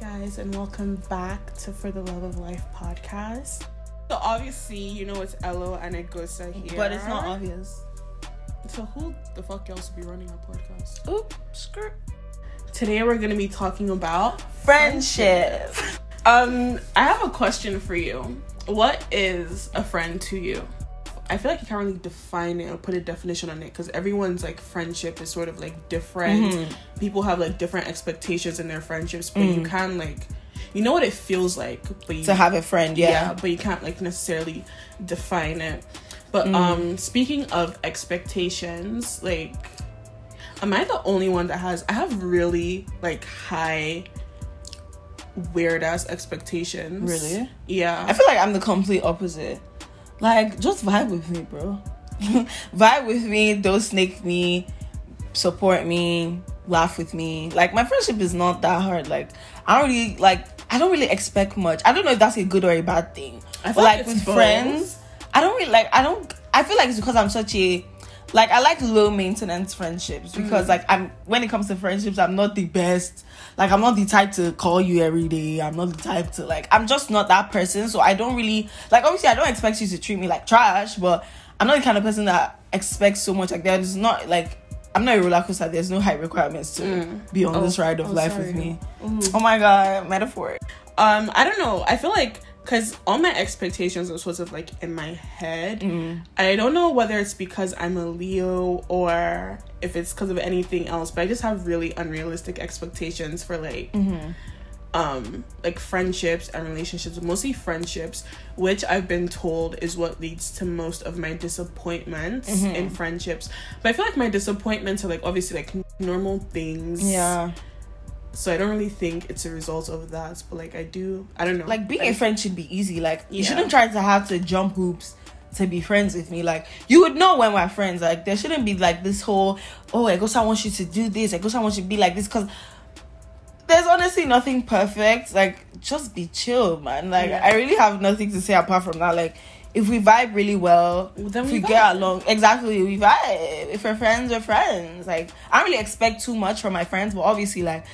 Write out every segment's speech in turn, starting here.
guys, and welcome back to For the Love of Life podcast. So obviously, you know it's Elo and Eghosa here, But it's not obvious. So who the fuck else would be running our podcast? Oop, skirt. Today we're gonna be talking about. Friendship. Um, I have a question for you. What is a friend to you? I feel like you can't really define it or put a definition on it because everyone's like friendship is sort of like different. Mhm. People have like different expectations in their friendships, but you Mm. can like, you know what it feels like, but you To have a friend, yeah. yeah. but you can't like necessarily define it but Mm. um speaking of expectations like am i the only one that has i have really like high weird ass expectations Really? yeah I feel like I'm the complete opposite. Like, just vibe with me, bro. vibe with me, don't snake me, support me, laugh with me. Like, my friendship is not that hard. Like, I don't really, like, I don't really expect much. I don't know if that's a good or a bad thing. I But, like, like with both. friends, I don't really, like, I don't, I feel like it's because I'm such a, like, I like low maintenance friendships because, like, I'm, when it comes to friendships, I'm not the best. Like, I'm not the type to call you every day. I'm not the type to, like, I'm just not that person. So I don't really, like, obviously, I don't expect you to treat me like trash, but I'm not the kind of person that expects so much. Like, there's not, like, I'm not a roller coaster. There's no height requirements to Mm. be on Oh, this ride of oh, life sorry. with me. Ooh. Oh my god, metaphor. um i don't know i feel like because all my expectations are sort of like in my head Mm. I don't know whether it's because I'm a Leo or if it's because of anything else, but I just have really unrealistic expectations for like Mm-hmm. um like friendships and relationships, mostly friendships, which I've been told is what leads to most of my disappointments Mhm. in friendships. But I feel like my disappointments are like obviously like normal things. Yeah. So I don't really think it's a result of that, but like I do I don't know. like being a friend should be easy. Like you shouldn't try to have to jump hoops to be friends with me. Like you would know when we're friends. Like there shouldn't be like this whole oh I guess I want you to do this. I guess I want you to be like this because there's honestly nothing perfect. Like just be chill, man. Like Yeah. I really have nothing to say apart from that. Like if we vibe really well, Then if we we get along exactly, we vibe. If we're friends, we're friends. Like I don't really expect too much from my friends, but obviously like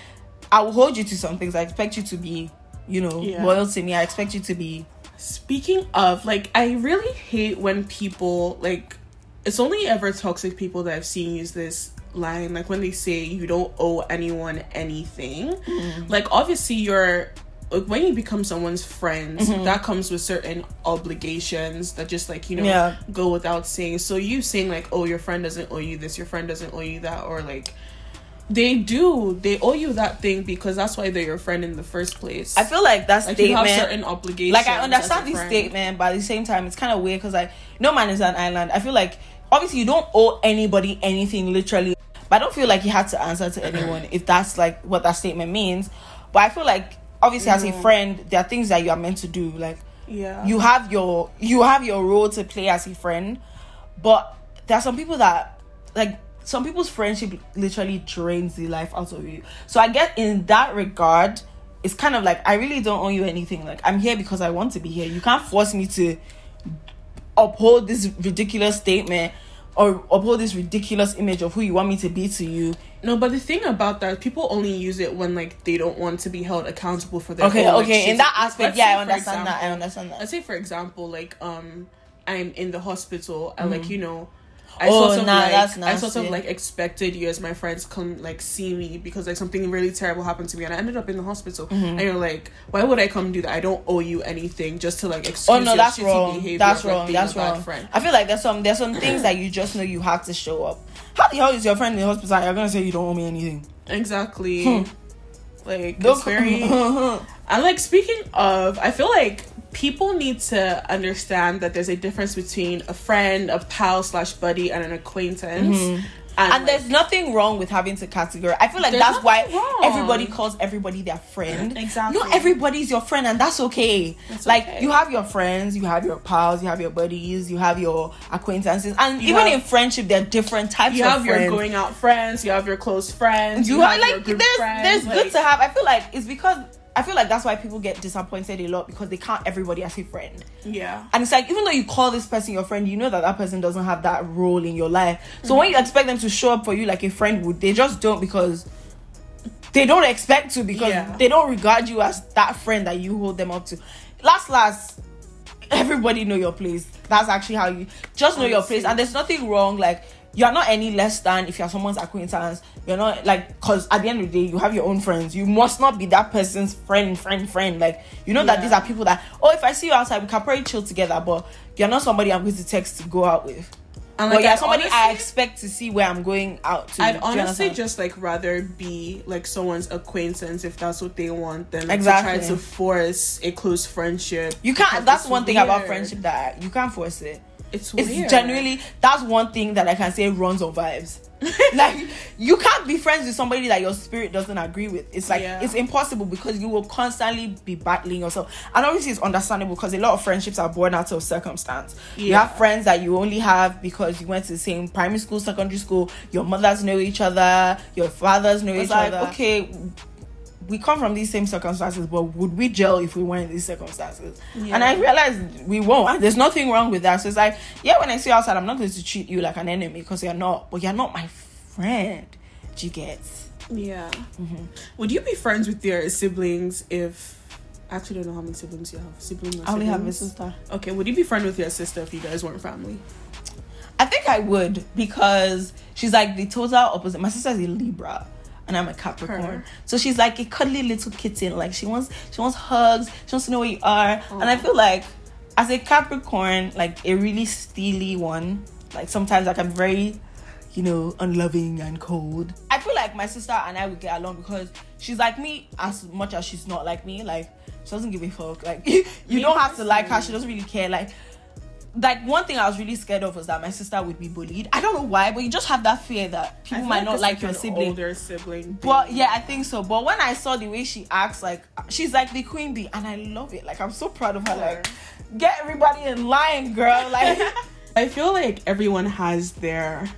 I will hold you to some things. I expect you to be, you know, Yeah. loyal to me. I expect you to be Speaking of, like, I really hate when people, like, it's only ever toxic people that I've seen use this line, like, when they say you don't owe anyone anything. Mm-hmm. Like, obviously, you're. Like when you become someone's friend, Mm-hmm. that comes with certain obligations that just like you know Yeah. go without saying. So you saying like, "Oh, your friend doesn't owe you this, your friend doesn't owe you that," or like they do, they owe you that thing because that's why they're your friend in the first place. I feel like that like you have statement. certain obligations. Like I understand this friend. statement, but at the same time, it's kind of weird because like no man is an island. I feel like obviously you don't owe anybody anything literally, but I don't feel like you have to answer to anyone if that's like what that statement means. But I feel like obviously as a mm. friend, there are things that you are meant to do. Like Yeah. you have your you have your role to play as a friend, but there are some people that like some people's friendship literally drains the life out of you. So I get in that regard, it's kind of like I really don't owe you anything. Like I'm here because I want to be here. You can't force me to uphold this ridiculous statement or uphold this ridiculous image of who you want me to be to you. No, but the thing about that, people only use it when like they don't want to be held accountable for their Okay, own, like, okay. In that aspect, yeah, I understand that. I understand that. Let's say, for example, like um, I'm in the hospital and like you know, I. Oh, sort of nah, like that's I sort of like expected you as my friends come like see me because like something really terrible happened to me and I ended up in the hospital Mm-hmm. and you're like, why would I come do that? I don't owe you anything just to like excuse Oh no, your that's shitty wrong. behavior That's wrong. being That's a bad wrong. friend. I feel like there's some there's some things that you just know you have to show up. How the hell is your friend in the hospital? You're gonna say you don't owe me anything. Exactly. Hmm. Like it's very And like speaking of, I feel like people need to understand that there's a difference between a friend, a pal slash buddy, and an acquaintance. Mm-hmm. And, and like, there's nothing wrong with having to categorize. I feel like that's why wrong. everybody calls everybody their friend. Exactly. Not everybody's your friend, and that's okay. That's like okay. you have your friends, you have your pals, you have your buddies, you have your acquaintances, and You even have- in friendship, there are different types you of have your friends. going out friends, you have your close friends, you, you, have have like there's friends. there's like, good to have. I feel like it's because I feel like that's why people get disappointed a lot because they count everybody as a friend. yeah. And it's like, even though you call this person your friend, you know that that person doesn't have that role in your life. So when you mm-hmm. expect them to show up for you like a friend would, they just don't because they don't expect to because Yeah. they don't regard you as that friend that you hold them up to. Last, last, everybody know your place. That's actually how you just know your place, and there's nothing wrong. Like you are not any less than if you're someone's acquaintance. You're not like because at the end of the day, you have your own friends. You must not be that person's friend, friend, friend. Like you know that these are people that oh, if I see you outside, we can probably chill together. But you're not somebody I'm going to text to go out with. And but yeah, I'd somebody I expect to see where I'm going out to. I'd honestly just like rather be like someone's acquaintance if that's what they want than like, Exactly. to try to force a close friendship. You can't. That's one thing about friendship that you can't force it. It's It's genuinely that's one thing that I can say runs on vibes. like you can't be friends with somebody that your spirit doesn't agree with. It's like Yeah. it's impossible because you will constantly be battling yourself. And obviously it's understandable because a lot of friendships are born out of circumstance. You have friends that you only have because you went to the same primary school, secondary school, your mothers know each other, your fathers know It's each like, other. Okay, we come from these same circumstances, but would we gel if we weren't in these circumstances? Yeah. And I realized we won't. There's nothing wrong with that. So it's like, yeah, when I see you outside, I'm not going to treat you like an enemy because you're not, but you're not my friend. Do you get? Yeah. Mm-hmm. Would you be friends with your siblings if? I actually don't know how many siblings you have. Siblings. or I only have a sister. Okay. Would you be friend with your sister if you guys weren't family? I think I would because she's like the total opposite. My sister's a Libra and I'm a Capricorn. Her. So she's like a cuddly little kitten. Like she wants she wants hugs, she wants to know where you are. And I oh. feel like as a Capricorn, like a really steely one, like sometimes like I'm very you know, unloving and cold. I feel like my sister and I would get along because she's like me as much as she's not like me. Like she doesn't give a fuck. Like you Me don't have to like her. She doesn't really care. Like like one thing I was really scared of was that my sister would be bullied. I don't know why, but you just have that fear that people feel might not like your sibling. Older sibling. But yeah, I think so. But when I saw the way she acts, like she's like the queen bee, and I love it. Like I'm so proud of her. Like, get everybody in line, girl. Like I feel like everyone has their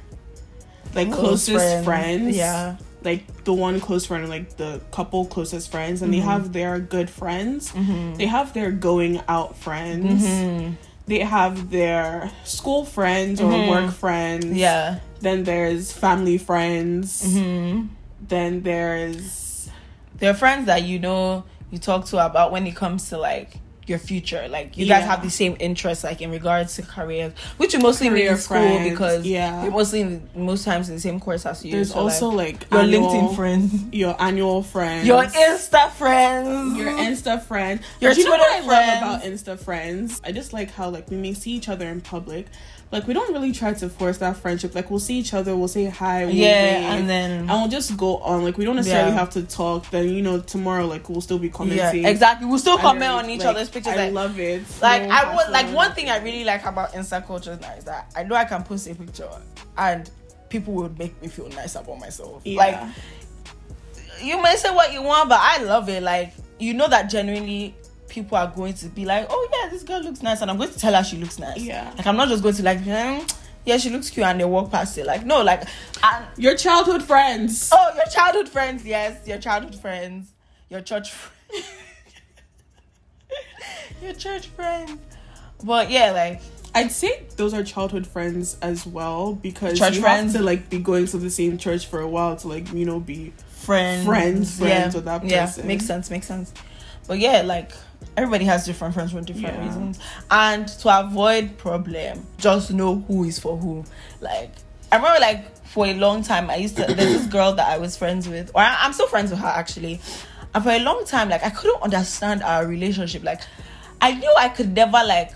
like Close closest friends. friends. Yeah. Like the one close friend, like the couple closest friends, and Mm-hmm. they have their good friends. They have their going out friends. Mm-hmm. They have their school friends or work friends. yeah. Then there's family friends. Mm-hmm. Then there's There are friends that you know you talk to about when it comes to like your future. Like you guys have the same interests, like in regards to careers, which you mostly meet Career in school friends, because yeah. you're mostly in, most times in the same course as you. there's So, also like, like, your annual- LinkedIn friends, your annual friends, your Insta friends, your Insta friend. Your But you know what I love about Insta friends? I just like how like we may see each other in public, like we don't really try to force that friendship. Like we'll see each other, we'll say hi, we'll yeah, wave, and then and we'll just go on. Like we don't necessarily Yeah. have to talk. Then you know tomorrow, like we'll still be commenting. yeah, exactly. We'll still comment on each Like, other's pictures. I like, love it. like I would like one thing I really like about Insta culture now is that I know I can post a picture and people would make me feel nice about myself. Yeah. Like you may say what you want, but I love it. Like you know that genuinely people are going to be like, oh yeah, this girl looks nice, and I'm going to tell her she looks nice. Yeah. Like I'm not just going to like, "Mm, yeah, she looks cute, and they walk past it. Like no, like and your childhood friends. oh, your childhood friends, yes, your childhood friends, your church. friends. your church friends. But yeah, like I'd say those are childhood friends as well because Church you friends? have to like be going to the same church for a while to like you know be friends, Friends, friends with that person. Yeah, makes sense, makes sense. But yeah, like everybody has different friends for different Yeah. reasons, and to avoid problem, just know who is for who. Like I remember, like for a long time, I used to. There's this girl that I was friends with, or I, I'm still friends with her actually. And for a long time, like I couldn't understand our relationship. Like I knew I could never like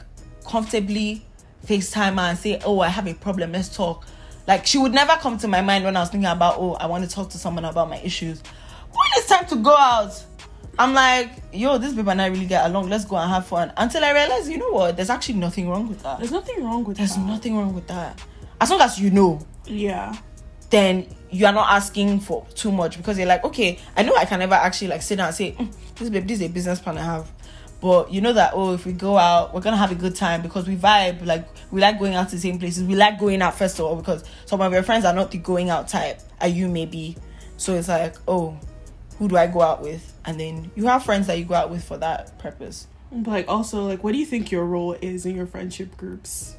comfortably FaceTime her and say, Oh, I have a problem, let's talk. Like she would never come to my mind when I was thinking about, oh, I want to talk to someone about my issues. When it's time to go out, I'm like, yo, this babe and I really get along. Let's go and have fun. Until I realized, you know what? There's actually nothing wrong with that. there's nothing wrong with There's that. nothing wrong with that. As long as you know, yeah then you are not asking for too much because you're like, okay, I know I can never actually like sit down and say, "Mm, this babe, this is a business plan I have. But you know that oh, if we go out, we're gonna have a good time because we vibe. Like we like going out to the same places. We like going out first of all because some of your friends are not the going out type, Are you maybe. So it's like, oh, who do I go out with? And then you have friends that you go out with for that purpose. but like also like what do you think your role is in your friendship groups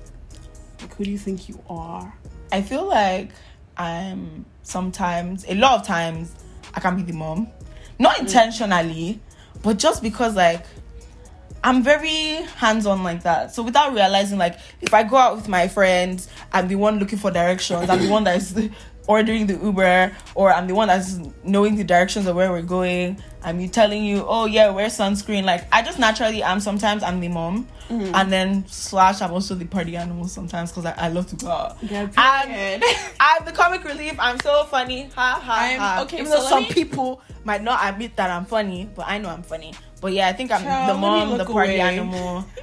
like who do you think you are I feel like I'm sometimes, a lot of times, I can be the mom. Not mm. intentionally, but just because like I'm very hands-on like that. So without realizing, like if I go out with my friends, I'm the one looking for directions. I'm the one that's ordering the Uber, or I'm the one that's knowing the directions of where we're going. I'm you telling you, oh yeah, wear sunscreen. Like I just naturally am. Sometimes I'm the mom, mm-hmm. and then slash I'm also the party animal sometimes because I, I love to go out. Yeah, And I'm the comic relief. I'm so funny. Ha ha I'm- ha. okay, Even so though some me- people might not admit that I'm funny, but I know I'm funny. But yeah, I think I'm Child, the mom, the party away. animal.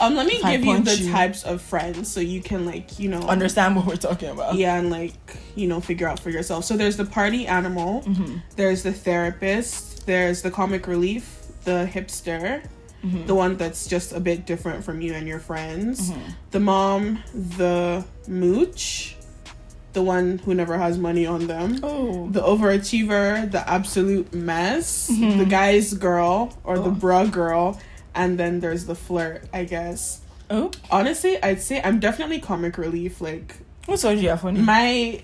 Um, let me If give you the you. types of friends so you can like you know Understand what we're talking about? yeah and like you know figure out for yourself. So there's the party animal, Mm-hmm. there's the therapist, there's the comic relief, the hipster, Mm-hmm. the one that's just a bit different from you and your friends, Mm-hmm. the mom, the mooch, the one who never has money on them. Oh. The overachiever, the absolute mess, Mm-hmm. the guy's girl or the Oh. bra girl, and then there's the flirt, I guess. Oh. Honestly, I'd say I'm definitely comic relief. Like What's all you funny? my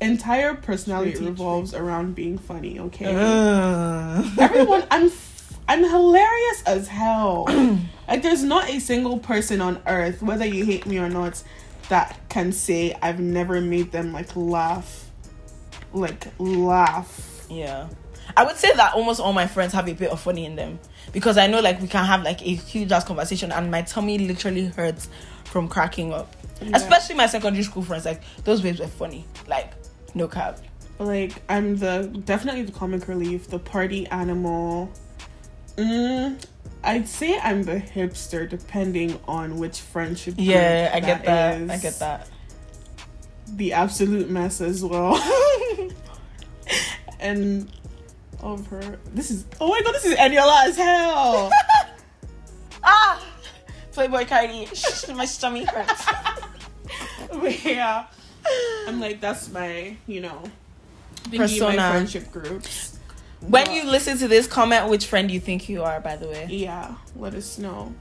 entire personality revolves around being funny. Okay, Uh. everyone, I'm f- I'm hilarious as hell. like there's not a single person on earth, whether you hate me or not, that can say I've never made them like laugh, like laugh. Yeah. I would say that almost all my friends have a bit of funny in them because I know like we can have like a huge ass conversation and my tummy literally hurts from cracking up. Yeah. Especially my secondary school friends, like those babes were funny. Like no cap. Like I'm the definitely the comic relief, the party animal. Mm, I'd say I'm the hipster, depending on which friendship. group Yeah, I get that. I get that. The absolute mess as well, and of her. This is oh my god, this is Eniola as hell. ah, Playboi Carti, my stomach hurts. but yeah, I'm like that's my you know Persona. my friendship groups. When But- you listen to this, comment which friend you think you are. By the way, Yeah, let us know.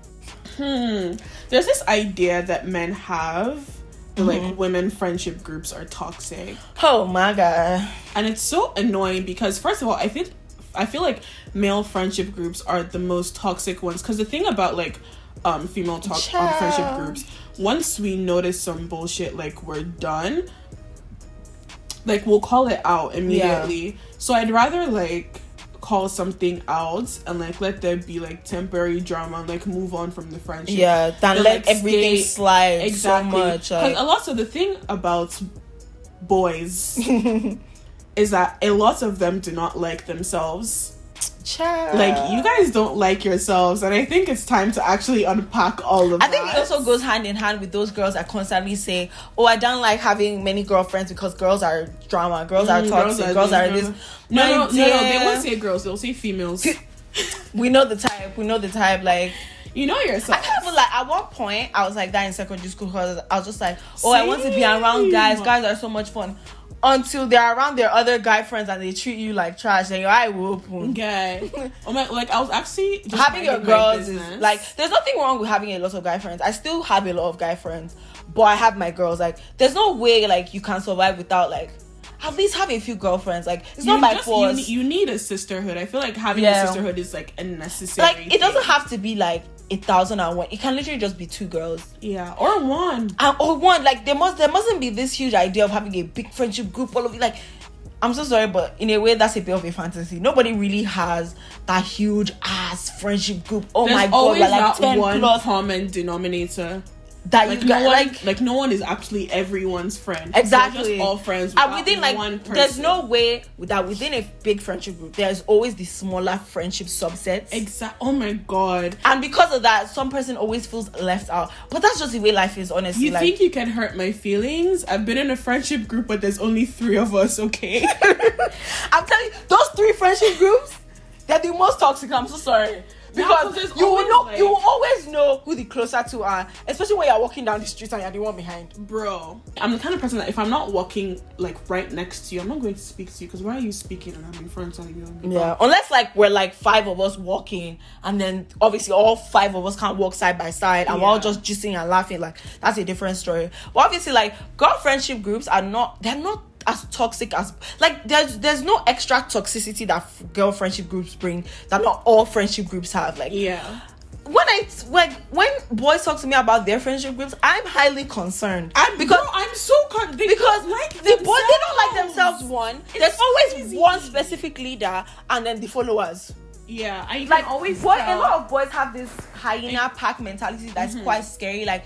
Hmm. There's this idea that men have like women friendship groups are toxic. oh my god, And it's so annoying because first of all, I feel I feel like male friendship groups are the most toxic ones. Cuz the thing about like um female talk um, friendship groups once we notice some bullshit like we're done like we'll call it out immediately. So I'd rather like call something out and like let there be like temporary drama and like move on from the friendship. yeah, then Then, let like, everything stay- slide exactly. so much. Like, a lot of the thing about boys is that a lot of them do not like themselves. Child. Like you guys don't like yourselves, and I think it's time to actually unpack all of I think that. it also goes hand in hand with those girls that constantly say, "Oh, I don't like having many girlfriends because girls are drama, girls are Mm, toxic, girls are, this." No, no, no, no. They won't say girls. They'll say females. We know the type. We know the type. Like, you know yourself. can't even like. At one point, I was like that in secondary school because I was just like, "Oh, I want to be around guys. Guys are so much fun." Until they're around their other guy friends and they treat you like trash, then your eye will open. Okay. oh my, like I was actually just having your girls is like there's nothing wrong with having a lot of guy friends i still have a lot of guy friends but i have my girls like there's no way like you can survive without like at least have a few girlfriends like it's not You by just- force You, you need a sisterhood. I feel like having Yeah. a sisterhood is like a necessary. like it doesn't have to be like a thousand and one it can literally just be two girls Yeah, or one. and or one like there must there mustn't be this huge idea of having a big friendship group all of you like i'm so sorry but in a way that's a bit of a fantasy nobody really has that huge ass friendship group oh There's my god always we're like that 10 one plus common denominator. That Like you no got one, like like, no one is actually everyone's friend. Exactly. just all friends. and within like one person. there's no way that within a big friendship group there's always the smaller friendship subsets exact. Oh my god. and because of that some person always feels left out but that's just the way life is honestly You like think you can hurt my feelings? I've been in a friendship group, but there's only three of us. Okay. i'm telling you those three friendship groups they're the most toxic i'm so sorry because you will always, know like- you will always know who the closer to are especially when you're walking down the street and you're the one behind Bro, I'm the kind of person that if I'm not walking like right next to you, I'm not going to speak to you because why are you speaking and I'm in front of you? Yeah, unless like we're like five of us walking, and then obviously all five of us can't walk side by side, and we're all Yeah. just gisting and laughing. Like that's a different story. But obviously, like girl friendship groups are not. They're not as toxic as like there's there's no extra toxicity that girl friendship groups bring that not all friendship groups have. Like Yeah. when I like when boys talk to me about their friendship groups, I'm highly concerned. I'm because I'm so con- they because like the boys they don't like themselves. one. It's There's always crazy. one specific leader and then the followers. Yeah, I Like always boy, a lot of boys have this hyena pack mentality that's mm-hmm. quite scary. Like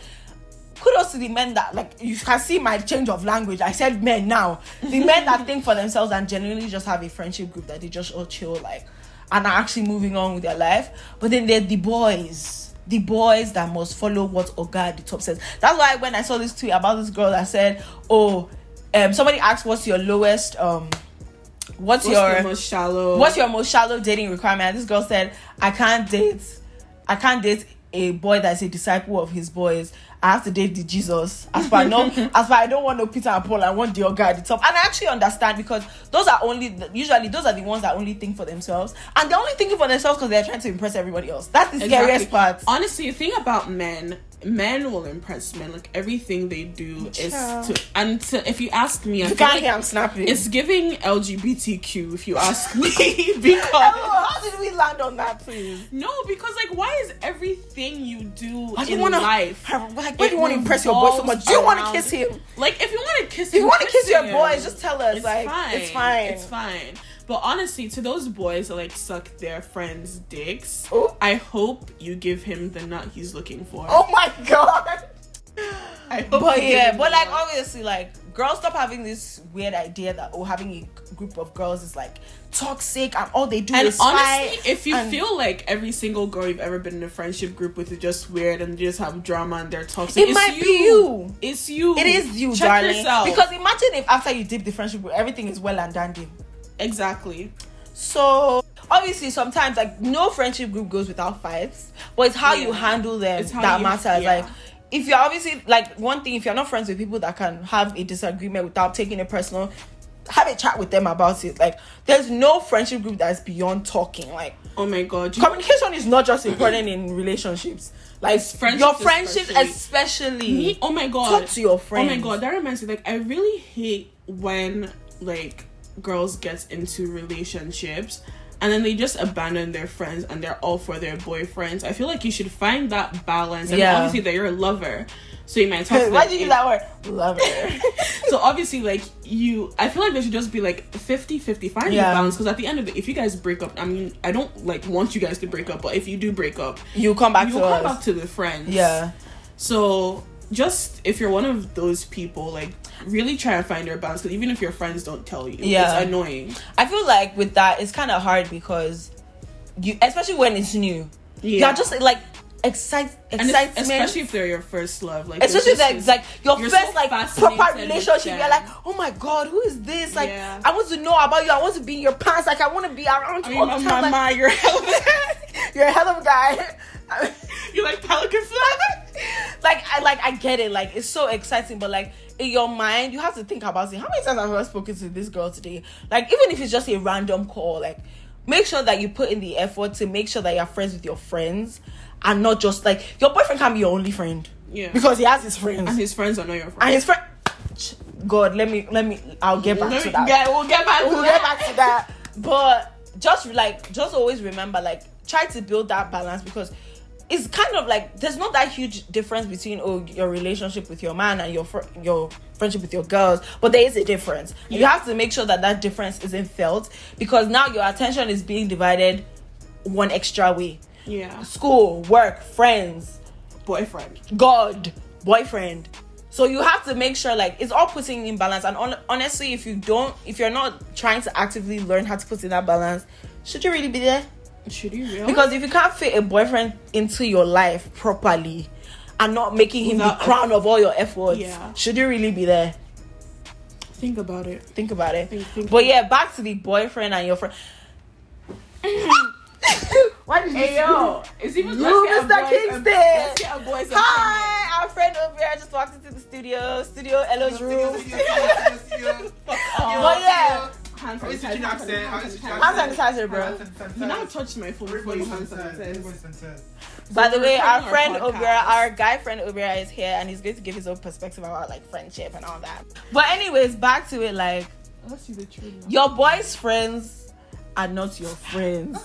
kudos to the men that like you can see my change of language. I said men now. The men that think for themselves and genuinely just have a friendship group that they just all chill like and are actually moving on with their life. But then they're the boys. The boys that must follow what Oga at the top says. That's why when I saw this tweet about this girl that said, Oh, um somebody asked what's your lowest um what's, What's your most shallow? What's your most shallow dating requirement? And this girl said, I can't date I can't date a boy that's a disciple of his boys. I have to date the Jesus. As far no, as far I don't want no Peter and Paul, I want the guy at the top. And I actually understand because those are only usually those are the ones that only think for themselves, and they're only thinking for themselves because they're trying to impress everybody else. That's the scariest Exactly. part. Honestly, the thing about men, men will impress men. Like everything they do is to and to, if you ask me, I You can't like hear I'm snapping. it's giving LGBTQ. If you ask me, because land on that, please? no, because like, why is everything you do Why do in to life Like, why do you want to impress your boy so much? Do you want to kiss him? like if you want to kiss If you want to kiss your boys, just tell us. It's like, fine. it's fine. It's fine. But honestly, to those boys that like suck their friends' dicks, Oh. I hope you give him the nut he's looking for. Oh my god. I hope But yeah, but like obviously, like girls stop having this weird idea that oh, having a group of girls is like toxic and all they do And is honestly, fight. if you and- feel like every single girl you've ever been in a friendship group with is just weird and they just have drama and they're toxic, It it's might be you. It's you. it is you, Check darling. Yourself. Because imagine if after you dip the friendship group, everything is well and dandy. exactly. So obviously, sometimes like no friendship group goes without fights, but it's how you handle them that you- matters. yeah. Like if you're obviously like one thing, if you're not friends with people that can have a disagreement without taking it personal. Have a chat with them about it. Like, there's no friendship group that's beyond talking. Like, Oh my god. You- communication is not just important in relationships. Like, It's friendships your friendships, especially. especially. Me- oh my god. Talk to your friends. Oh my god, that reminds me. Like, I really hate when like girls get into relationships and then they just abandon their friends and they're all for their boyfriends. I feel like you should find that balance. And Yeah. obviously that you're a lover. So you might talk to Why did you use that word? Love it. so obviously like you i feel like there should just be like 50 50 find Yeah. balance because at the end of it if you guys break up i mean i don't like want you guys to break up but if you do break up you come back you to come us. back to the friends yeah. so just if you're one of those people like really try and find your balance because even if your friends don't tell you Yeah. it's annoying. I feel like with that, it's kind of hard because you, especially when it's new, yeah. You're just like excite, if- excitement. especially if they're your first love like Especially like, just like your first so like proper relationship, you're like, oh my god, who is this? Like, Yeah. I want to know about you. I want to be in your pants. Like, I want to be around I you mean, all the time. Like, my, you're hella you're a hell of a guy. you like pelican flag like I like I get it. Like it's so exciting, but like in your mind, you have to think about it. How many times have I spoken to this girl today? Like even if it's just a random call, like make sure that you put in the effort to make sure that you're friends with your friends and not just like your boyfriend can be your only friend. Yeah. Because he has his friends. and his friends are not your friends and his friend God, let me let me I'll get back Let to that. get- we'll get back we'll that. get back to that. But just like just always remember like try to build that balance because it's kind of like there's not that huge difference between oh your relationship with your man and your fr- your friendship with your girls but there is a difference you have to make sure that that difference isn't felt because now your attention is being divided one extra way yeah school work friends boyfriend God, boyfriend. So you have to make sure like it's all putting in balance. And on, honestly, if you don't, if you're not trying to actively learn how to put in that balance, should you really be there? should you really Because if you can't fit a boyfriend into your life properly and not making him Without the crown of all your efforts, Yeah. should you really be there? think about it Think about it. Think- think- but yeah, back to the boyfriend and your friend. Why did you Hey yo, it's even You, let's Mr. get a boys- um, Kingston. Let's get a boys. Hi, our friend over here just walked into the studio, studio Ella's room. But yeah, Hand sanitizer, hand sanitizer, is your hand hand sanitizer, bro. You now touched my phone before you hand sanitizer. sanitizer. By the way, our friend our Obira, our guy friend Obira is here and he's going to give his own perspective about like friendship and all that. But anyways, back to it like Let's see the truth. your boys' friends are not your friends.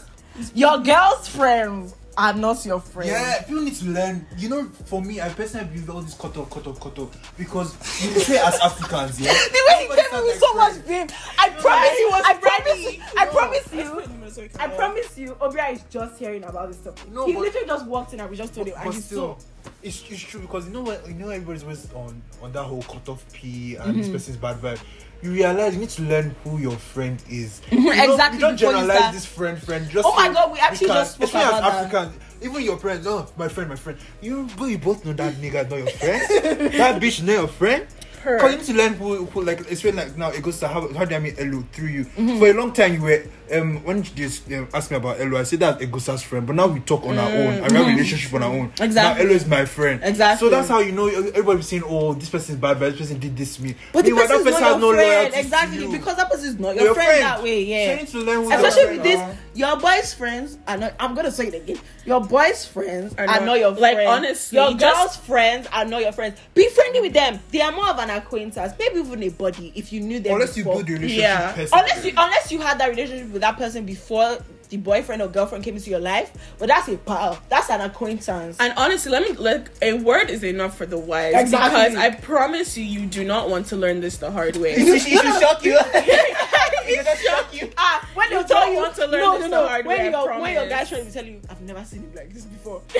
Your girls' friends are not your friends. Yeah, people need to learn. You know, for me, I personally believe all this cut off, cut off, cut off. Because you say as Africans, yeah. The way he everybody came in with so like much friends. vim. I promise you, I promise ready. you, I promise you. I I promise you, Obia is just hearing about this stuff. No, he but- literally just walked in and we just told him, and But he's still, so. It's, it's true because you know what you know everybody's always on on that whole cut off P and this mm-hmm. person's bad vibe. You realize you need to learn who your friend is. You don't- Exactly You don't generalize this friend friend. Just Oh my God, we actually because- just spoke especially about as that. Africans. Even your friends, oh my friend, my friend. You, but you both know that nigga not your friend. that bitch not your friend. Her. Because you need to learn who, who like it's really like now it goes to how, how did I meet Elu through you. Mm-hmm. For a long time you were um when you just um, asked me about Elu, I said that's Eghosa's friend, but now we talk on our own I we have a relationship on our own. Mm-hmm. Exactly. Now Elu is my friend. Exactly. So that's how you know everybody's saying, Oh, this person is bad, but this person did this to me. But the Meanwhile, person is that not has no your friend. loyalty to Exactly, you. because that person is not Your your, friend, friend. that way. So Yeah. you need to learn who Especially with this, are. your boys' friends are not. I'm gonna say it again. Your boys' friends Are are, not- not, your like, friends. honestly, your just- girls' friends are not your friends. Be friendly with them. They are more of an acquaintance, maybe even a buddy if you knew them. Unless you before. build the relationship Yeah. person. unless you unless you had that relationship with that person before the boyfriend or girlfriend came into your life, but that's a pal. That's an acquaintance. And honestly, let me like a word is enough for the wise Exactly. because I promise you, you do not want to learn this the hard way. It should, shock you. it should shock you. Ah, when You they'll tell you, want to learn no, this no, the no. hard when way, I your when your promise. guys trying to tell you, I've never seen him like this before.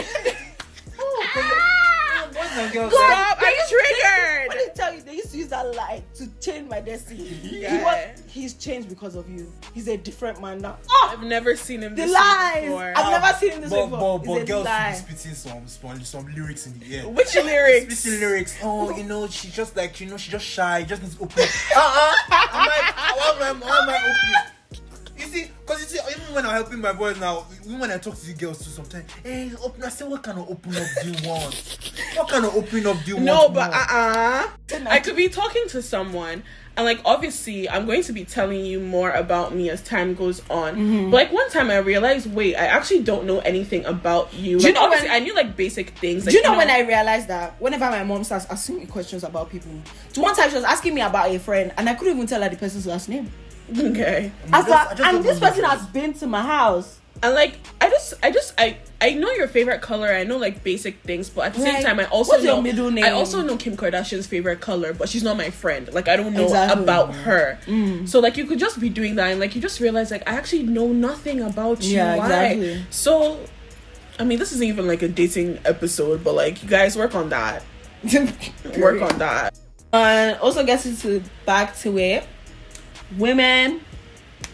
Boys and girls, Stop! They I'm used- triggered. When they tell you, they used to use that lie to change my destiny. He was, he's changed because of you. He's a different man now. Oh, I've never seen him. the lies! before. I've never seen him this but, before. but, but It's girls lie. spitting some, some some lyrics in the air. Which lyrics? Spitting lyrics. Oh, you know, she just like you know, she just shy. Just needs to open. up. Uh uh. I'm like, why am I, why am I opening? When I'm helping my boys now, even when I talk to the girls too, sometimes, hey, open. I say, what kind of open up do you want? What kind of open up do you No, want? but more? uh uh I could be talking to someone and like obviously I'm going to be telling you more about me as time goes on. Mm-hmm. But like one time I realized, wait, I actually don't know anything about you. Do you know obviously when- I knew like basic things. Do like, you know when I realized that whenever my mom starts asking me questions about people, so one time she was asking me about a friend and I couldn't even tell her the person's last name. Okay. I was just- like, I just and this person has been to my house. And like I just I just I I know your favorite color. I know like basic things, but at the same Like, time I also what's your know middle name? I also know Kim Kardashian's favorite color, but she's not my friend. Like I don't know Exactly. Mm. about her. So like you could just be doing that and like you just realize like I actually know nothing about you. Yeah, Why? exactly. So I mean this isn't even like a dating episode, but like you guys work on that. Work on that. And also gets into back to it. Women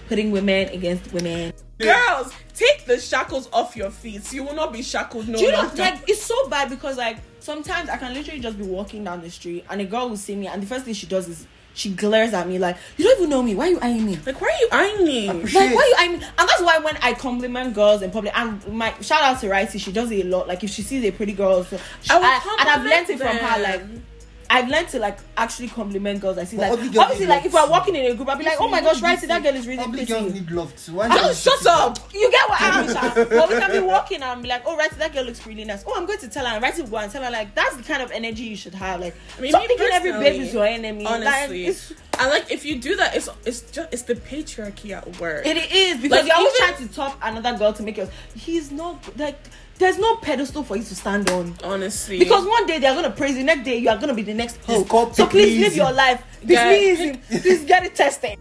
putting women against women. Girls, take the shackles off your feet. You will not be shackled no Do you know longer. like it's so bad because like sometimes I can literally just be walking down the street and a girl will see me and the first thing she does is she glares at me like you don't even know me. Why are you eyeing me? like why are you eyeing me? Like why are you eyeing me? And that's why when I compliment girls in public, and my shout out to Righty, she does it a lot. Like if she sees a pretty girl, so she, I I- and I've learned it from her. Like them. I've learned to like actually compliment girls. I see But like obviously like if we're walking in a group, I'll be like, oh my gosh, Righty, that girl is really Ugly pretty. girls need love too. Why Oh, shut up. You get what I'm saying? But we can be walking and I'm like, oh, right, that girl looks really nice. Oh, I'm going to tell her. And right go and tell her, like, that's the kind of energy you should have. Like, I mean, stop thinking every is your enemy. Like, honestly it's- and like if you do that it's it's just it's the patriarchy at work it is because Like, you're always trying to top another girl to make yours. He's not like there's no pedestal for you to stand on. honestly Because one day they're gonna praise you, next day you are gonna be the next hoe. called So please live your life. Yeah. Please, please get it tested.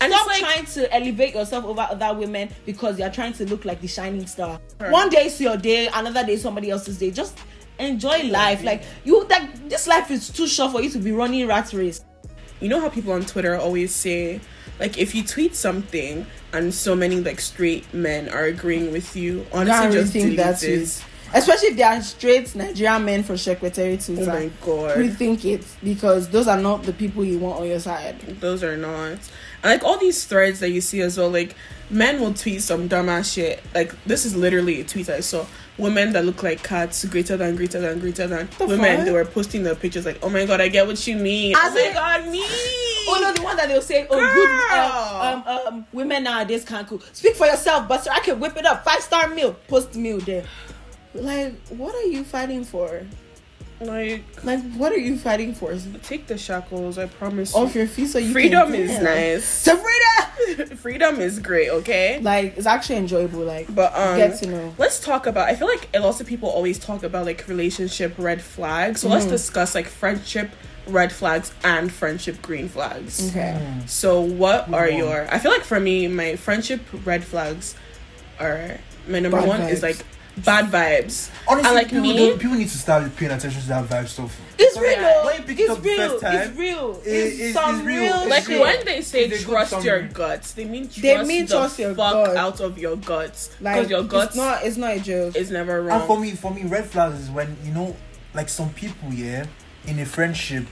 and Stop like trying to elevate yourself over other women because you're trying to look like the shining star. Right. One day is your day, another day is somebody else's day. Just enjoy life. Like you, like this life is too short for you to be running rat race. You know how people on Twitter always say like if you tweet something and so many like straight men are agreeing with you honestly just delete it. Especially if they are straight Nigerian men from Secretary to oh my god rethink it because those are not the people you want on your side. those are not like all these threads that you see as well like men will tweet some dumbass shit like this is literally a tweet i saw women that look like cats greater than greater than greater than The women fuck? they were posting their pictures like oh my god i get what you mean As oh my god me Oh no, the one that they'll say, oh good, uh, um, um, women nowadays can't cook. Speak for yourself, Buster. I can whip it up. Five star meal, post meal there. like what are you fighting for? Like, Like what are you fighting for? take the shackles. I promise. Off you. your feet so you Freedom can is nice. So freedom. Freedom is great. Okay. Like it's actually enjoyable. Like But um, get to know. let's talk about. I feel like a lot of people always talk about like relationship red flags. So let's Mhm. discuss like friendship red flags and friendship green flags. Okay. So what Good are your? I feel like for me, my friendship red flags are my number Bad one is like bad vibes. Honestly, And, like, people, me- don't- people need to start paying attention to that vibe stuff. It's real. Yeah. When you pick it it's up real. first time, it's real. it- It's, it's- some it's real. real. It's Like shit. real. when they say It's trust your guts, they mean trust They mean the trust your fuck gut. out of your guts because like your guts It's not. It's not a joke. It's never wrong. And for me, for me, red flags is when you know, like some people, yeah, in a friendship,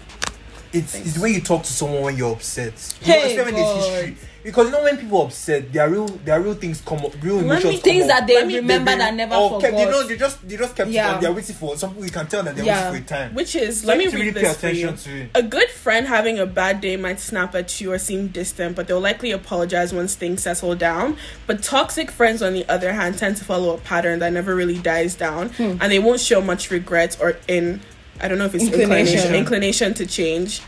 it's, it's the way you talk to someone when you're upset. You know, Hey, especially when there's history. Because you know when people are upset, their real their real things come up, real Let emotions me- come Things that they Let remember that never or forgot. kept, they know they just they just kept Yeah. it on. They're waiting for some people. You can tell that they're Yeah. waiting for a time. Which is, So let me read really this pay for you. attention to it. A good friend having a bad day might snap at you or seem distant, but they'll likely apologize once things settle down. But toxic friends, on the other hand, tend to follow a pattern that never really dies down, Hmm. and they won't show much regret or in I don't know if it's Inclination. inclination inclination to change.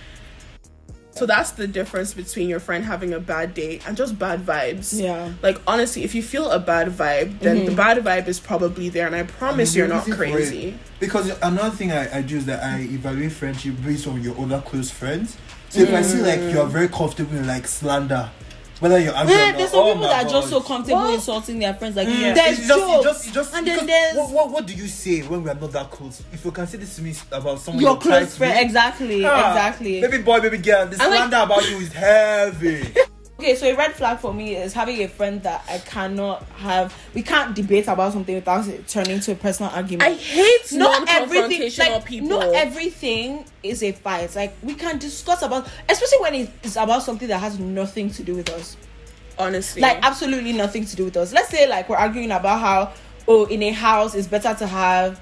So that's the difference between your friend having a bad day and just bad vibes. Yeah. Like honestly, if you feel a bad vibe, then Mm-hmm. the bad vibe is probably there, and I promise And you're the not reason for it- crazy. Because another thing I, I do is that I evaluate friendship based on your other close friends. So if I see like you're very comfortable in like slander, whether you're angry or not, there's some oh people that are just so comfortable Well- insulting their friends. Like, Yeah. there's It's just, jokes. it's just, it's just, and then there's what, what, what do you say when we are not that close? If you can say this to me about someone your you're close friend. with, Exactly. ah, Exactly. Baby boy, baby girl, the I like- slander about you is heavy. Okay, so a red flag for me is having a friend that I cannot have. We can't debate about something without it turning to a personal argument. I hate not everything like people. not everything is a fight like we can discuss about especially when it's about something that has nothing to do with us honestly, like absolutely nothing to do with us let's say like we're arguing about how oh in a house it's better to have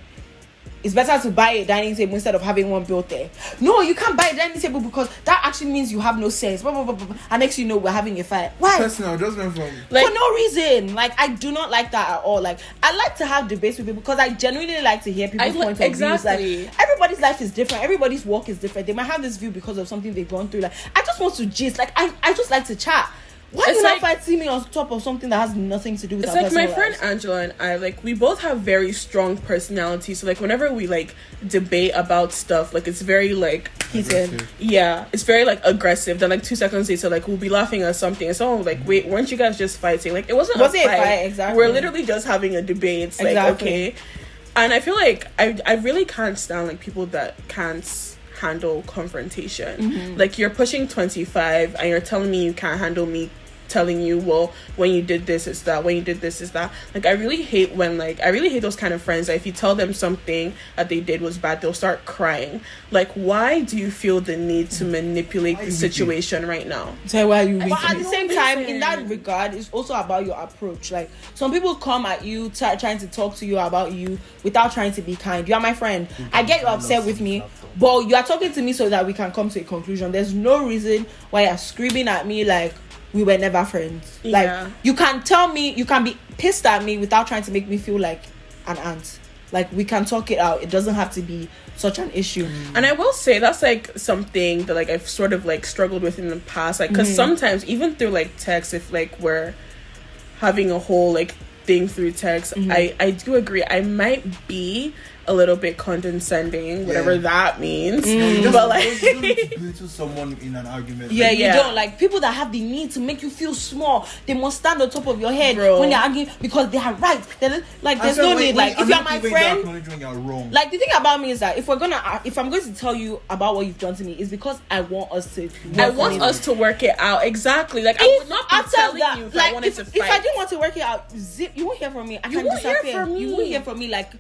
it's better to buy a dining table instead of having one built there. No, you can't buy a dining table because that actually means you have no sense. Blah, blah, blah, blah, blah. And next you know we're having a fight. Why? Personal, just went from like for no reason. Like I do not like that at all. Like I like to have debates with people because I genuinely like to hear people's I li- point of exactly. views. Like everybody's life is different. Everybody's walk is different. They might have this view because of something they've gone through. Like I just want to gist. Like I, I just like to chat. Why It's you not like- fighting me on top of something that has nothing to do with it's our like my friend lives? Angela and I like we both have very strong personalities. So like whenever we like debate about stuff, like it's very like Heated. yeah, it's very like aggressive. Then like two seconds later, like we'll be laughing at something, and someone like, "Wait, weren't you guys just fighting?" Like it wasn't. Was a it a fight. fight? Exactly. We're literally just having a debate. It's like Exactly. okay, and I feel like I I really can't stand like people that can't handle confrontation. Mm-hmm. Like you're pushing twenty five, and you're telling me you can't handle me telling you well when you did this is that when you did this is that like i really hate when like i really hate those kind of friends that if you tell them something that they did was bad they'll start crying like why do you feel the need to manipulate the situation right now Tell why you But But at the same time, in that regard, it's also about your approach. Like some people come at you t- trying to talk to you about you without trying to be kind. You are my friend. I get you're upset with me, but you are talking to me so that we can come to a conclusion. There's no reason why you're screaming at me like we were never friends. Yeah. Like you can tell me, you can be pissed at me without trying to make me feel like an aunt. Like we can talk it out. It doesn't have to be such an issue. Mm. and i will say that's like something that like i've sort of like struggled with in the past like because mm. sometimes even through like text if like we're having a whole like thing through text mm-hmm. i i do agree i might be a little bit condescending whatever Yeah. that means No, you just, but like you don't to belittle someone in an argument. Yeah, Like, you Yeah. don't like people that have the need to make you feel small. They must stand on top of your head Bro. when they're arguing because they are right. They're, like, there's said no when- need. when- Like, I if you're my friend, acknowledge you're wrong. like the thing about me is that if we're gonna, if I'm going to tell you about what you've done to me, is because I want us to. I want on us to work it out exactly. Like I If would not be after telling that, you if like I wanted if, to fight. If I didn't want to work it out, zip, you won't hear from me. I You can won't hear disappear. from You won't hear from me. Like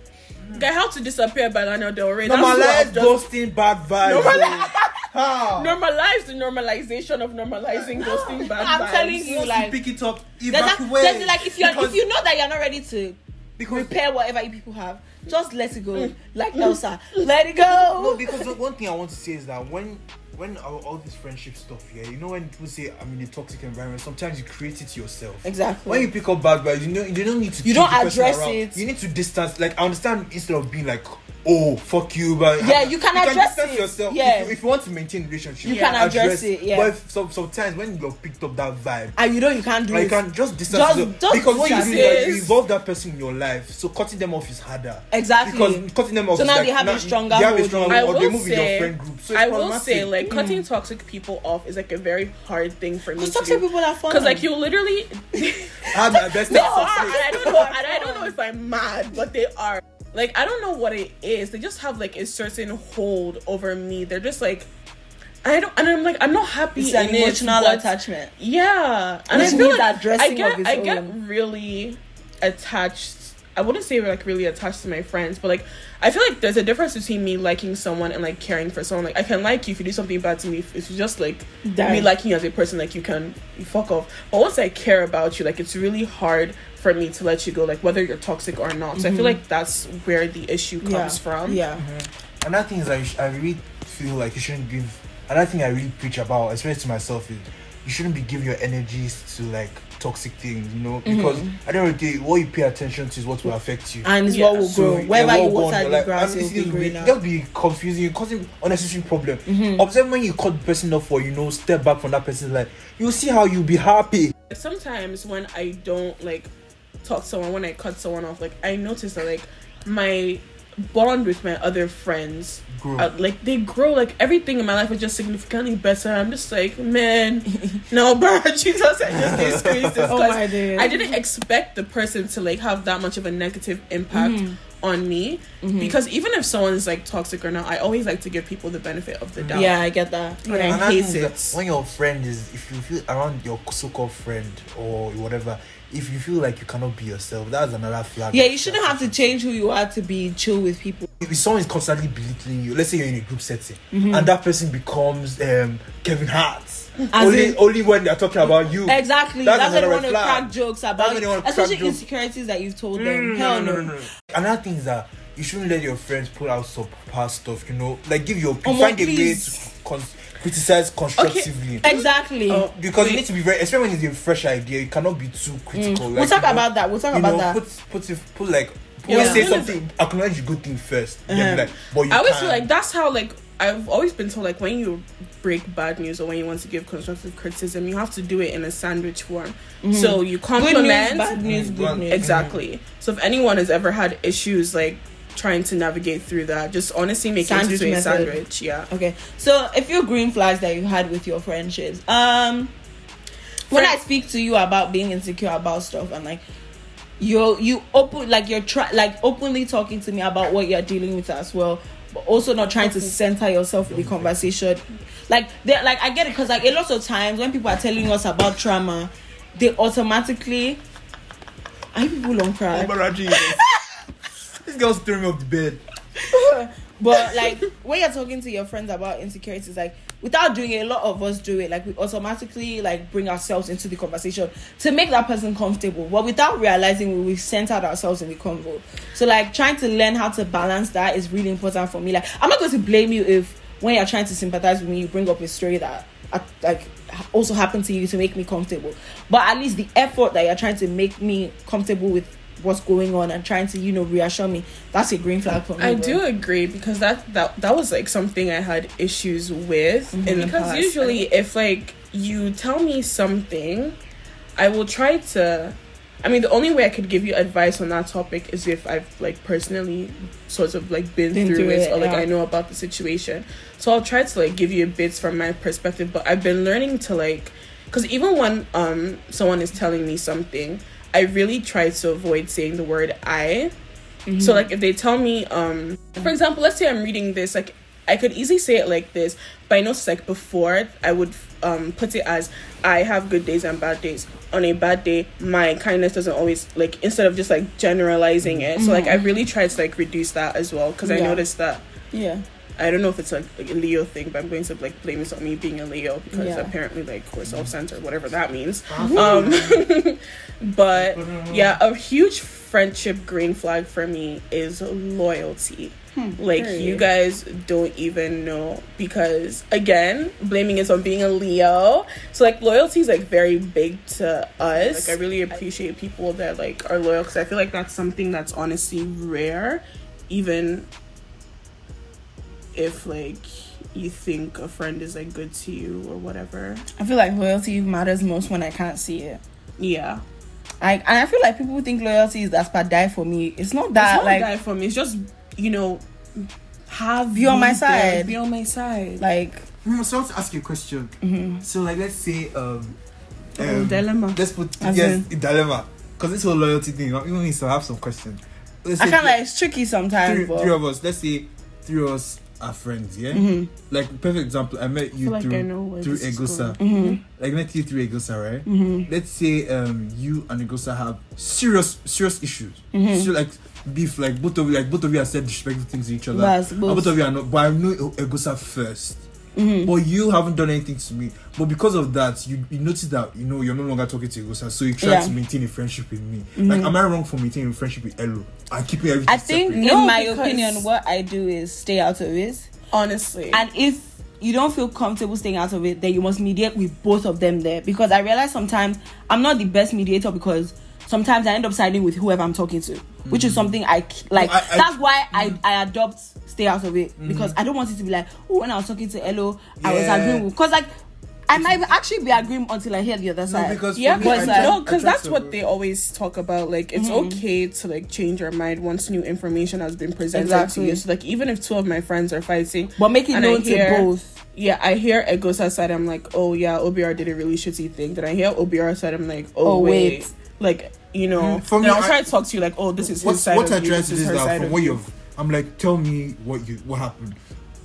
I have to disappear by Lana Del Rey. Normalize what I've done. ghosting bad vibes. Normalize- How? Normalize the normalization of normalizing ghosting bad vibes. I'm telling you, Once like- pick it up, there's, a, evacuate. there's like if you are if you know that you're not ready to because repair whatever you people have, just let it go. Mm. Like mm. Elsa, let it go. No, because the one thing I want to say is that when when all, all this friendship stuff, yeah, you know when people say I'm in a toxic environment, sometimes you create it yourself. Exactly. When you pick up bad vibes, you know you don't need to. You don't address it. You need to distance. Like I understand instead of being like, oh fuck you, but Yeah, you can address distance it. yourself. Yeah. If you, if you want to maintain relationship, You can address it, yeah. But if, some, sometimes when you've picked up that vibe. and you know you can't do Like, it. you can just distance Just- yourself. just because what you do is you involve that person in your life, so cutting them off is harder. Exactly. Because cutting them off, So is now like, they have a stronger They have a stronger I or they will move in your say, friend group. So I will say, like mm. cutting toxic people off is like a very hard thing for me to toxic do. people are fun. Because like you literally, I have my best they time are. for And free. I don't know. I don't know if I'm mad, but they are. Like I don't know what it is. They just have like a certain hold over me. They're just like, I don't. And I'm like, I'm not happy it's an it, emotional attachment. Yeah, and Which I feel like I get I get really attached. I wouldn't say like really attached to my friends, but like I feel like there's a difference between me liking someone and like caring for someone. Like I can like you if you do something bad to me. If it's just like Damn. me liking you as a person, like you can you fuck off. But once I care about you, like it's really hard for me to let you go, like whether you're toxic or not. So I feel mm-hmm. like that's where the issue comes yeah. from. Yeah. Mm-hmm. Another thing is I, sh- I really feel like you shouldn't give. Another thing I really preach about, especially to myself, is you shouldn't be giving your energies to like toxic things. You know, mm-hmm. because at the end of the day, what you pay attention to is what will affect you. And it's Yeah. what will So, grow. Wherever what you will go water on, the like, grass, and it it's- will be it'll be- greener. That'll be confusing. You're causing unnecessary problem. Mm-hmm. Observe when you cut the person off, or you know, step back from that person's life, you'll see how you'll be happy. sometimes when I don't like talk to someone, when I cut someone off, like I noticed that like my bond with my other friends, uh, like they grow. Like everything in my life is just significantly better. I'm just like, man, no, bro, Jesus, I just experienced this. Oh my days. I didn't expect the person to like have that much of a negative impact. Mm-hmm. On me, because even if someone's like toxic or not, I always like to give people the benefit of the doubt. Yeah, I get that. But I hate thing is that it. when your friend is, if you feel around your so-called friend or whatever, if you feel like you cannot be yourself, that's another flag. Yeah, you shouldn't have to change who you are to be chill with people. If someone is constantly belittling you, let's say you're in a group setting, Mm-hmm. and that person becomes um, Kevin Hart, As only in- only when they're talking about you. Exactly. That's That's, why they want to crack jokes about you, especially jokes. insecurities that you've told them. Mm, Hell no. Another thing is that you shouldn't let your friends put out some past stuff. You know, like give your Oh, find a way to con- criticize constructively. Okay, Exactly. Oh, Because wait. you need to be very, especially when it's a fresh idea, you cannot be too critical. we'll talk you know, about that. We'll talk you about know, that. Put, put, it, put like, Yeah. say something, acknowledge the good thing first. Then Uh-huh. be like, but you I always can. feel like that's how like I've always been told like when you break bad news or when you want to give constructive criticism, you have to do it in a sandwich form. So you Mm-hmm. Good news, compliment bad news, Mm, good news. exactly. So if anyone has ever had issues like trying to navigate through that, just honestly making Sandwich it into a method. sandwich. Yeah. Okay, so a few green flags that you had with your friendships. Um, when I speak to you about being insecure about stuff and like you're you open like you're try like openly talking to me about what you're dealing with as well, but also not trying to center yourself in the conversation. Like they like I get it because like a lot of times when people are telling us about trauma, they automatically. Are you people on cry? this girl's throwing me off the bed. But like when you're talking to your friends about insecurities, like without doing it, a lot of us do it. Like we automatically like bring ourselves into the conversation to make that person comfortable. But without realizing we've centered ourselves in the convo. So like trying to learn how to balance that is really important for me. Like I'm not going to blame you if when you're trying to sympathize with me, you bring up a story that like also happened to you to make me comfortable. But at least the effort that you're trying to make me comfortable with what's going on and trying to you know reassure me that's a green flag for me I bro. do agree because that that that was like something I had issues with, Mhm. and because usually if like you tell me something, I will try to. I mean, the only way I could give you advice on that topic is if I've like personally sort of like been, Been through, through it, it, or like yeah. I know about the situation. So I'll try to like give you bits from my perspective, but I've been learning to like, because even when um someone is telling me something, I really try to avoid saying the word I. Mm-hmm. So like if they tell me, um, for example, let's say I'm reading this, like I could easily say it like this, but I noticed like before I would um put it as I have good days and bad days. On a bad day, my kindness doesn't always like instead of just like generalizing it. So like I really tried to like reduce that as well because I noticed that yeah I don't know if it's like, like a Leo thing, but I'm going to like blame this on me being a Leo because Yeah. apparently like we're self-centered, whatever that means. Um, but yeah, a huge friendship green flag for me is loyalty. Like you guys don't even know because again, blaming it on being a Leo. So like loyalty is like very big to us. Like I really appreciate people that like are loyal because I feel like that's something that's honestly rare, even if like you think a friend is like good to you or whatever. I feel like loyalty matters most when I can't see it. Yeah, I and I feel like people think loyalty is that's but die for me. It's not it's that not like that for me. It's just you know have Be on me my there, side. Be on my side. like Mm, so I want to ask you a question. So like let's say um, Oh, dilemma. Let's put As yes in- dilemma because this whole loyalty thing. You know need to have some questions. Let's I say can't like it's tricky sometimes. three, but three of us. Let's say three of us are friends. Yeah. Mhm. Like perfect example. I met you I through know where through this Eghosa. going. Mhm. Like I met you through Eghosa, right? Mhm. Let's say um you and Eghosa have serious serious issues. Mhm. So like beef, like both of you, like both of you have said disrespectful things to each other. That's And both. both of you are not. But I know Eghosa first. Mhm. But you haven't done anything to me. But because of that, you, you notice that you know you're no longer talking to Eghosa, so you try Yeah. to maintain a friendship with me. Mhm. Like, am I wrong for maintaining a friendship with Elo and keeping everything I think separate? No, in my opinion, what I do is stay out of it. Honestly, And if you don't feel comfortable staying out of it, then you must mediate with both of them there. Because I realize sometimes I'm not the best mediator because sometimes I end up siding with whoever I'm talking to, which is mm. something I k- like. No, I- I- that's why I, mm. I adopt stay out of it mm. because I don't want it to be like, oh, when I was talking to Elo, I was Yeah. agreeing with. Because like, I might actually be agreeing until I hear the other No, side. because yeah, because I no, because that's to- what they always talk about. Like, it's Mm-hmm. okay to like change your mind once new information has been presented Exactly. to you. So, like, even if two of my friends are fighting, But make it and I known to both. Yeah, I hear Eghosa side. I'm like, oh yeah, OBR did a really shitty thing. Then I hear OBR side. I'm like, oh, Oh, wait. wait. like you know. Mm, for me, I'll try to talk to you like, oh, this is what, his side. what I try to do is that from what you. you've, I'm like, tell me what you what happened.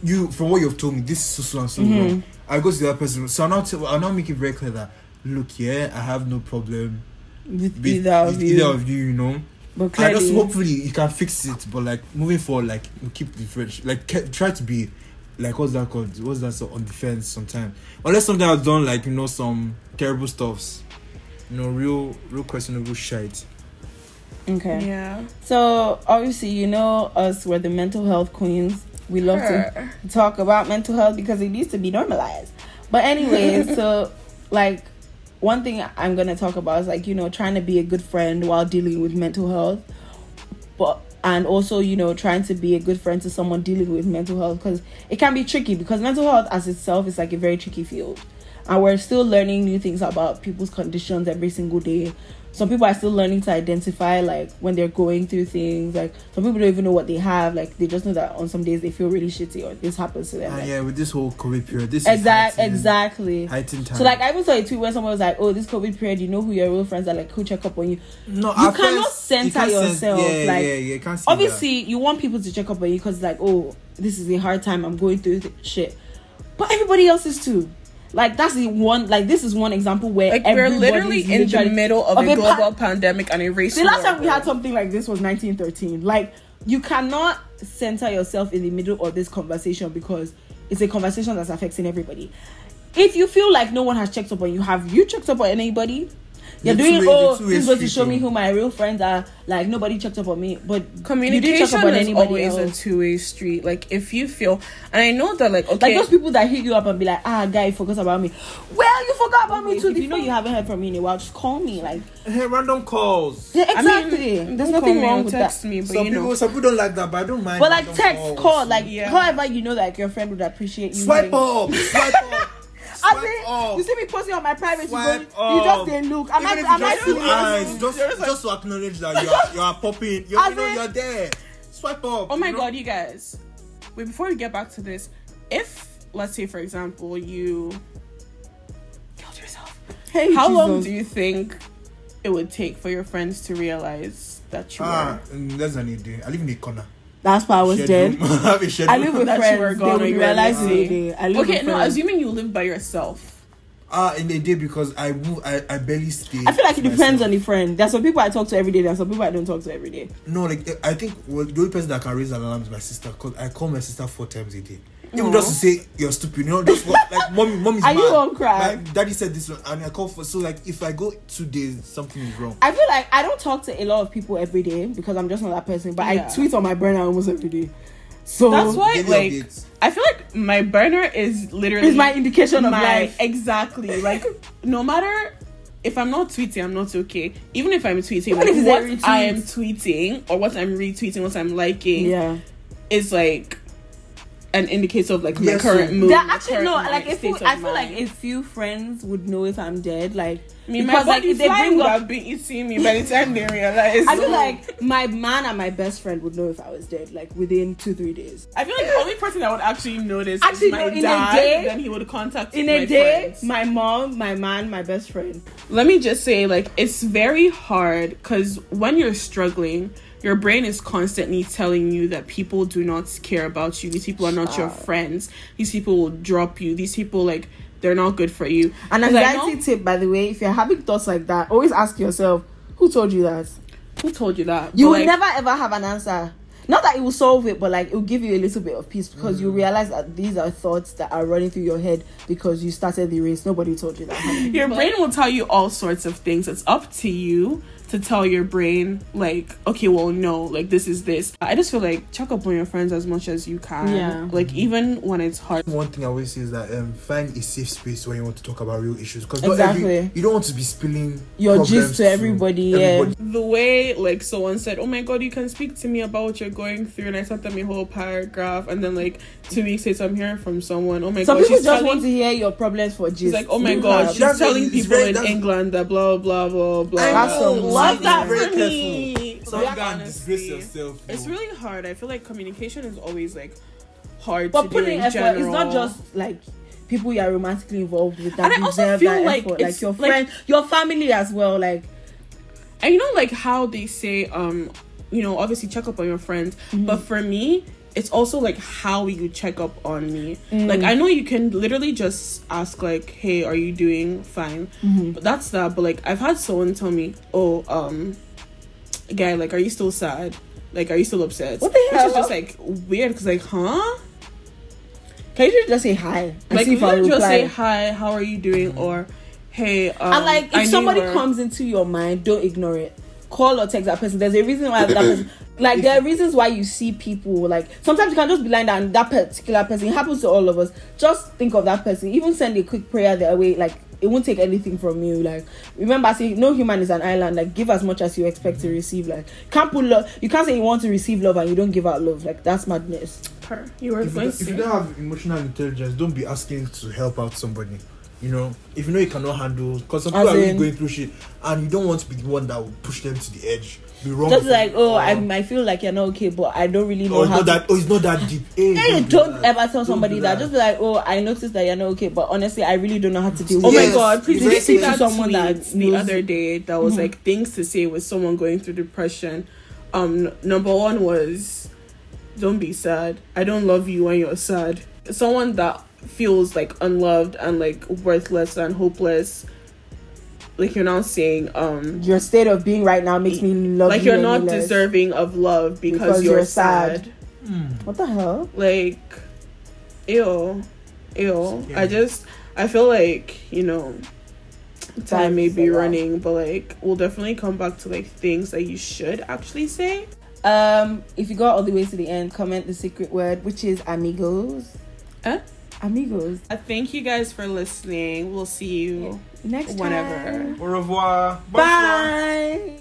You from what you've told me, this is so so and so Mm-hmm. wrong. I go to the other person, so I'll now tell, I'll not make it very clear that look, yeah, I have no problem With with either of with you. either of you, you know. But I just hopefully you can fix it, but like moving forward, like keep the friendship, like ke- try to be like what's that called? What's that so on defense sometimes? Unless something I've done like you know some terrible stuffs, you know, real real questionable shit. okay. Yeah. So obviously, you know us. We're the mental health queens. We love to talk about mental health because it needs to be normalized. But anyway, so like one thing I'm gonna talk about is like you know trying to be a good friend while dealing with mental health, but and also you know trying to be a good friend to someone dealing with mental health because it can be tricky because mental health as itself is like a very tricky field, and we're still learning new things about people's conditions every single day. Some people are still learning to identify like when they're going through things. Like some people don't even know what they have. Like they just know that on some days they feel really shitty or this happens to them. Ah, Like, yeah, with this whole COVID period, this Exact, is heightened- exactly. heightened time. So like I even saw a tweet where someone was like, "Oh, this COVID period, you know who your real friends are like who check up on you." no, you cannot first, center you can't sense- yourself, Yeah, like, yeah, yeah, you can't see Obviously, you want people to check up on you because like, oh, this is a hard time. I'm going through th- shit, but everybody else is too. Like that's the one. Like this is one example where Like we're literally in the middle of, of a a pa- global pandemic and a race. The last time we had something like this was 1913. Like you cannot center yourself in the middle of this conversation because it's a conversation that's affecting everybody. If you feel like no one has checked up on you, have you checked up on anybody? You're doing two-way- the oh, two-way this was to show me who my real friends are. Like nobody checked up on me, but you didn't check Communication up is always else. a two way street. Like if you feel, and I know that like okay, Like those people that hit you up and be like, ah, guy, you forgot about me. Well, you forgot about me too. you If you know you haven't heard from me in a while, just call me. Like, Hey, random calls. yeah, I mean, exactly. There's nothing wrong or with that. me, but some you people, know, some people don't like that, but I don't mind. But like text, calls. call, like Yeah. however you know that your friend would appreciate you. swipe having- up, swipe up, I swipe think you see me posting on my private. You, Swipe go, you just up. they look. Am I, Even if am you I just two serious? eyes, just, just to acknowledge that you are, you are popping, you, As you know, in- you're there. Swipe up. oh my know? god, you guys. Wait, before we get back to this, if let's say for example you killed yourself, Hey, how long do you think it would take for your friends to realize that you Ah, were? mm, less than a day. I live in a corner. That's why I was Shared dead. I have a shared I live with That you friends. were They gone would or you realize lazy. I live Okay, no, friends. assuming you live by yourself. Ah, in a day because I move, I, I barely stay. I feel like it to depends myself. on the friend. There's some people I talk to every day. There's some people I don't talk to every day. No, like I think well, the only person that can raise an alarm is my sister because I call my sister four times a day. Even just to say you're stupid, you know, just what, like mommy, mommy's Are you mad. on cry? My daddy said this one, and I call for so like if I go two days, something is wrong. I feel like I don't talk to a lot of people every day because I'm just not that person. But Yeah. I tweet on my burner almost every day. So That's why, like, updates. I feel like my burner is literally is my indication of my life. exactly. Like, no matter if I'm not tweeting, I'm not okay. Even if I'm tweeting, Even like if what. I am tweeting or what I'm retweeting, what I'm liking, Yeah. is like an indicator of like my Yes, current so- mood. There my actually current, no, like if state you, I feel like mind. a few friends would know if I'm dead. Like I mean, my because, like, if they bring would up- have been eating me by the time they realize. I feel like my man and my best friend would know if I was dead, like within two three days. I feel like the only person that would actually notice Actually, is my no, in a dad. day- then he would contact me. In my a day, friends. my mom, my man, my best friend. let me just say like it's very hard because when you're struggling your brain is constantly telling you that people do not care about you these people are not your friends these people will drop you these people like they're not good for you And anxiety know- tip, by the way, if you're having thoughts like that, always ask yourself, who told you that? who told you that You But, will like, never ever have an answer. Not that it will solve it, but like it will give you a little bit of peace because Mm. you realize that these are thoughts that are running through your head because you started the race. Nobody told you that. your brain will tell you all sorts of things it's up to you to tell your brain like okay well no like this is this i just feel like check up on your friends as much as you can Yeah. like even when it's hard One thing I always say is that um, find a safe space when you want to talk about real issues because Exactly. you don't want to be spilling Your problems gist to everybody, yeah. the way like someone said, "Oh my god, you can speak to me about what you're going through," and I sent them a whole paragraph, and then like two weeks later, I'm hearing from someone. Oh my Some god, people she's just telling. want to hear your problems for gist. She's like, "Oh my god, she's telling people very- in England that blah blah blah blah." I That's know, some- Love that very for me. So Yeah, you can disgrace honestly. yourself. It's really hard. I feel like communication is always like hard but to do putting in effort, It's not just like people you are romantically involved with that And I also deserve feel that like effort. it's- Like your like- your family as well. Like and you know like how they say um you know obviously check up on your friends Mm-hmm. but for me it's also like how you check up on me. Mm. like i know you can literally just ask like hey are you doing fine? Mm-hmm. but that's that. But like i've had someone tell me oh um guy like are you still sad? Like are you still upset? What the hell? which is just like weird because like huh? Can you just say hi like I literally just say hi how are you doing? or hey um, and like if somebody you were- comes into your mind, don't ignore it. Call or text that person. There's a reason why that person. Like there are reasons why you see people. Like sometimes you can just be lying down. That particular person it happens to all of us. Just think of that person. Even send a quick prayer their way. Like it won't take anything from you. Like remember, say no human is an island. Like give as much as you expect to receive. Like can't put love. You can't say you want to receive love and you don't give out love. Like that's madness. her you were if you, going don't, to if you don't have emotional intelligence, don't be asking to help out somebody. You know, if you know you cannot handle, because some people As are really in- going through shit, and you don't want to be the one that will push them to the edge. Be wrong. Just with like them, oh, or- I I feel like you're not okay, but I don't really know Oh, it's how. not to that. Oh, it's not that deep. Hey, Hey, do don't that. ever tell Don't somebody do that. Just be like, oh, I noticed that you're not okay, but honestly, I really don't know how to deal Oh with my. Yes, god, please did you see very that clear. someone Someone that that the knows- other day that was like things to say with someone going through depression. Um n- number one was don't be sad. I don't love you when you're sad. Someone that feels like unloved and like worthless and hopeless. Like you're not saying, um Your state of being right now makes me love like you you're not less. deserving of love because, Because you're, you're sad. sad. Hmm. What the hell? Like ew. Ew. I just I feel like, you know, time may be running, but like we'll definitely come back to like things that you should actually say. Um, if you got all the way to the end, comment the secret word, which is amigos. Eh? Amigos. Uh, thank you guys for listening. We'll see you Next whenever. time. Au revoir. Bonsoir. Bye.